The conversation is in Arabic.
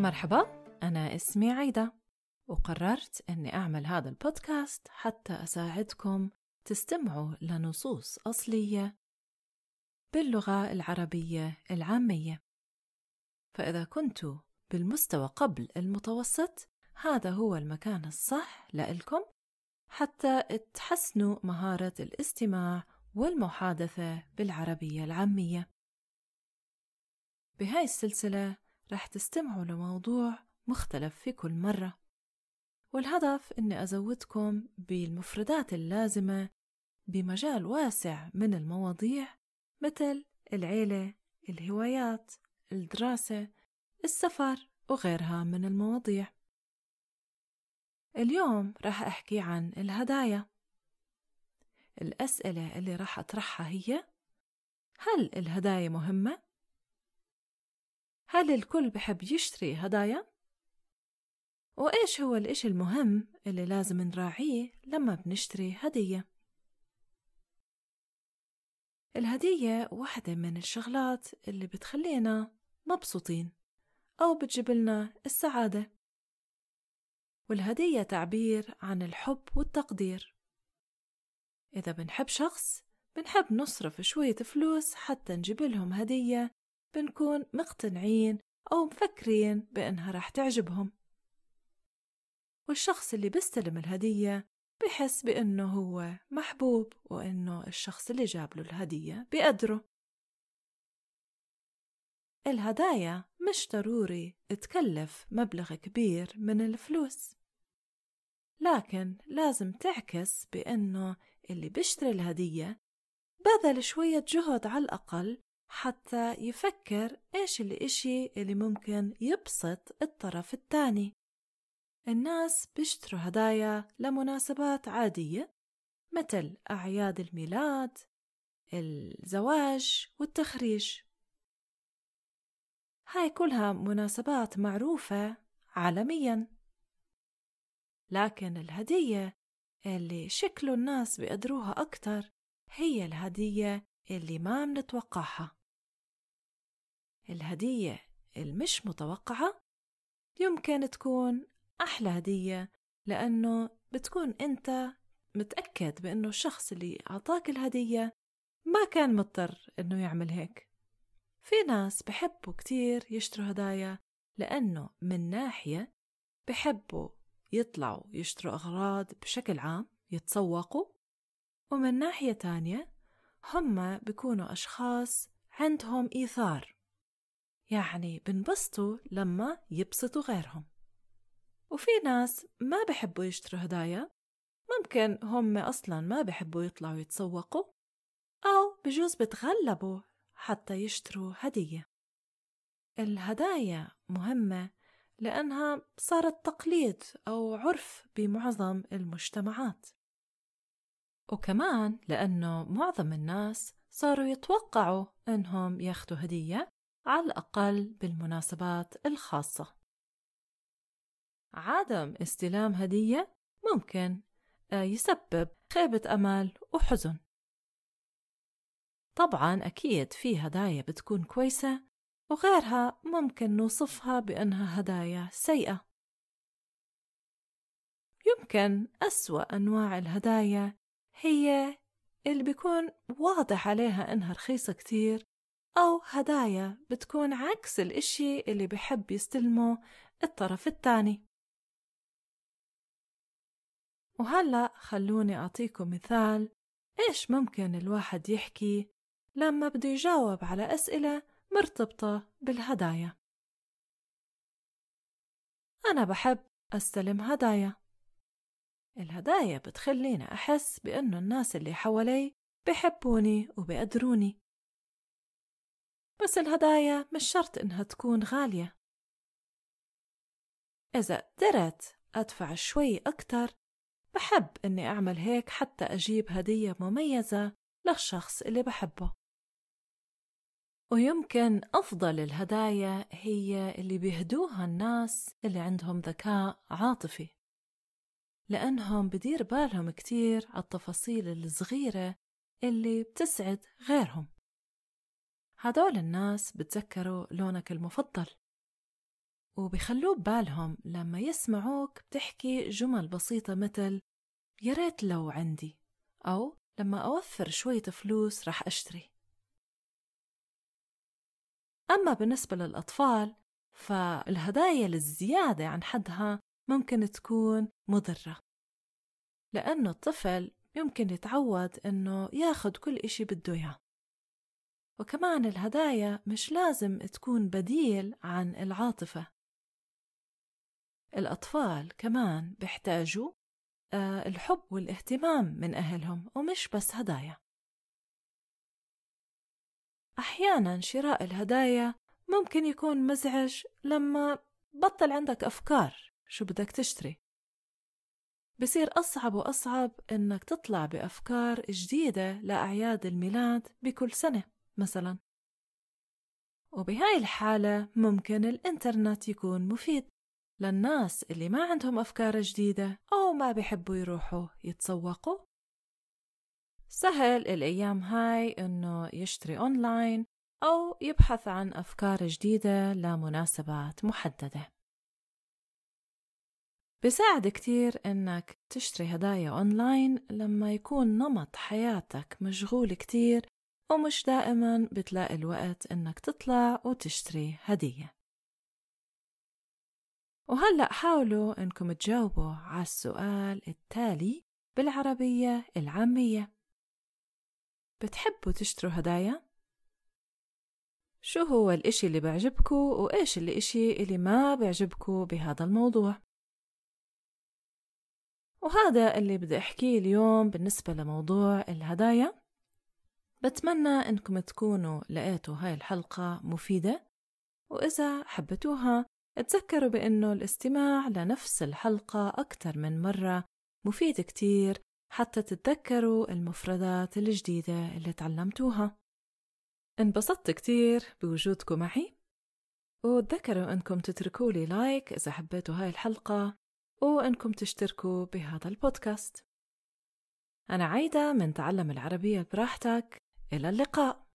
مرحبا أنا اسمي عيدة وقررت أني أعمل هذا البودكاست حتى أساعدكم تستمعوا لنصوص أصلية باللغة العربية العامية. فإذا كنتوا بالمستوى قبل المتوسط هذا هو المكان الصح لإلكم حتى تحسنوا مهارة الاستماع والمحادثة بالعربية العامية. بهاي السلسلة رح تستمعوا لموضوع مختلف في كل مرة. والهدف أني أزودكم بالمفردات اللازمة بمجال واسع من المواضيع مثل العيلة، الهوايات، الدراسة، السفر وغيرها من المواضيع. اليوم رح أحكي عن الهدايا. الأسئلة اللي رح أطرحها هي هل الهدايا مهمة؟ هل الكل بحب يشتري هدايا؟ وإيش هو الإشي المهم اللي لازم نراعيه لما بنشتري هدية؟ الهدية واحدة من الشغلات اللي بتخلينا مبسوطين أو بتجيب لنا السعادة والهدية تعبير عن الحب والتقدير إذا بنحب شخص بنحب نصرف شوية فلوس حتى نجيب لهم هدية بنكون مقتنعين أو مفكرين بأنها رح تعجبهم. والشخص اللي بيستلم الهدية بحس بأنه هو محبوب وأنه الشخص اللي جاب له الهدية بقدره. الهدايا مش ضروري تكلف مبلغ كبير من الفلوس لكن لازم تعكس بأنه اللي بيشتري الهدية بذل شوية جهد على الأقل حتى يفكر إيش الإشي اللي ممكن يبسط الطرف الثاني. الناس بيشتروا هدايا لمناسبات عادية مثل أعياد الميلاد الزواج والتخريج. هاي كلها مناسبات معروفة عالميا. لكن الهدية اللي شكله الناس بيقدروها أكتر هي الهدية اللي ما منتوقعها الهدية المش متوقعة يمكن تكون أحلى هدية لأنه بتكون أنت متأكد بأنه الشخص اللي أعطاك الهدية ما كان مضطر أنه يعمل هيك. في ناس بحبوا كتير يشتروا هدايا لأنه من ناحية بحبوا يطلعوا يشتروا أغراض بشكل عام يتسوقوا ومن ناحية تانية هم بيكونوا أشخاص عندهم إيثار. يعني بنبسطوا لما يبسطوا غيرهم. وفي ناس ما بحبوا يشتروا هدايا. ممكن هم أصلا ما بحبوا يطلعوا يتسوقوا. أو بجوز بتغلبوا حتى يشتروا هدية. الهدايا مهمة لأنها صارت تقليد أو عرف بمعظم المجتمعات. وكمان لأنه معظم الناس صاروا يتوقعوا إنهم ياخدوا هدية. على الأقل بالمناسبات الخاصة. عدم استلام هدية ممكن آه، يسبب خيبة أمل وحزن. طبعا أكيد في هدايا بتكون كويسة وغيرها ممكن نوصفها بأنها هدايا سيئة. يمكن أسوأ أنواع الهدايا هي اللي بيكون واضح عليها إنها رخيصة كتير أو هدايا بتكون عكس الإشي اللي بحب يستلمه الطرف الثاني. وهلأ خلوني أعطيكم مثال إيش ممكن الواحد يحكي لما بده يجاوب على أسئلة مرتبطة بالهدايا. أنا بحب أستلم هدايا. الهدايا بتخليني أحس بأنه الناس اللي حوالي بحبوني وبقدروني بس الهدايا مش شرط إنها تكون غالية. إذا قدرت أدفع شوي أكتر بحب إني أعمل هيك حتى أجيب هدية مميزة للشخص اللي بحبه. ويمكن أفضل الهدايا هي اللي بيهدوها الناس اللي عندهم ذكاء عاطفي لأنهم بدير بالهم كتير على التفاصيل الصغيرة اللي بتسعد غيرهم. هدول الناس بتذكروا لونك المفضل. وبيخلوه ببالهم لما يسمعوك بتحكي جمل بسيطة مثل يا ريت لو عندي أو لما أوفر شوية فلوس رح أشتري أما بالنسبة للأطفال فالهدايا الزيادة عن حدها ممكن تكون مضرة. لأنه الطفل يمكن يتعود إنه ياخد كل إشي بده إياه. وكمان الهدايا مش لازم تكون بديل عن العاطفة. الأطفال كمان بيحتاجوا آه، الحب والاهتمام من أهلهم ومش بس هدايا. أحيانا شراء الهدايا ممكن يكون مزعج لما بطل عندك أفكار شو بدك تشتري. بصير أصعب وأصعب إنك تطلع بأفكار جديدة لأعياد الميلاد بكل سنة. مثلا. وبهاي الحالة ممكن الإنترنت يكون مفيد للناس اللي ما عندهم أفكار جديدة أو ما بيحبوا يروحوا يتسوقوا. سهل الأيام هاي إنه يشتري أونلاين أو يبحث عن أفكار جديدة لمناسبات محددة. بساعد كتير إنك تشتري هدايا أونلاين لما يكون نمط حياتك مشغول كتير ومش دائما بتلاقي الوقت إنك تطلع وتشتري هدية وهلأ حاولوا إنكم تجاوبوا على السؤال التالي بالعربية العامية بتحبوا تشتروا هدايا؟ شو هو الإشي اللي بيعجبكوا وإيش الإشي اللي ما بيعجبكوا بهذا الموضوع؟ وهذا اللي بدي أحكيه اليوم بالنسبة لموضوع الهدايا بتمنى إنكم تكونوا لقيتوا هاي الحلقة مفيدة وإذا حبتوها تذكروا بأنه الاستماع لنفس الحلقة أكثر من مرة مفيد كتير حتى تتذكروا المفردات الجديدة اللي تعلمتوها. انبسطت كتير بوجودكم معي وتذكروا أنكم تتركوا لي لايك إذا حبيتوا هاي الحلقة وأنكم تشتركوا بهذا البودكاست. أنا عايدة من تعلم العربية براحتك. إلى اللقاء.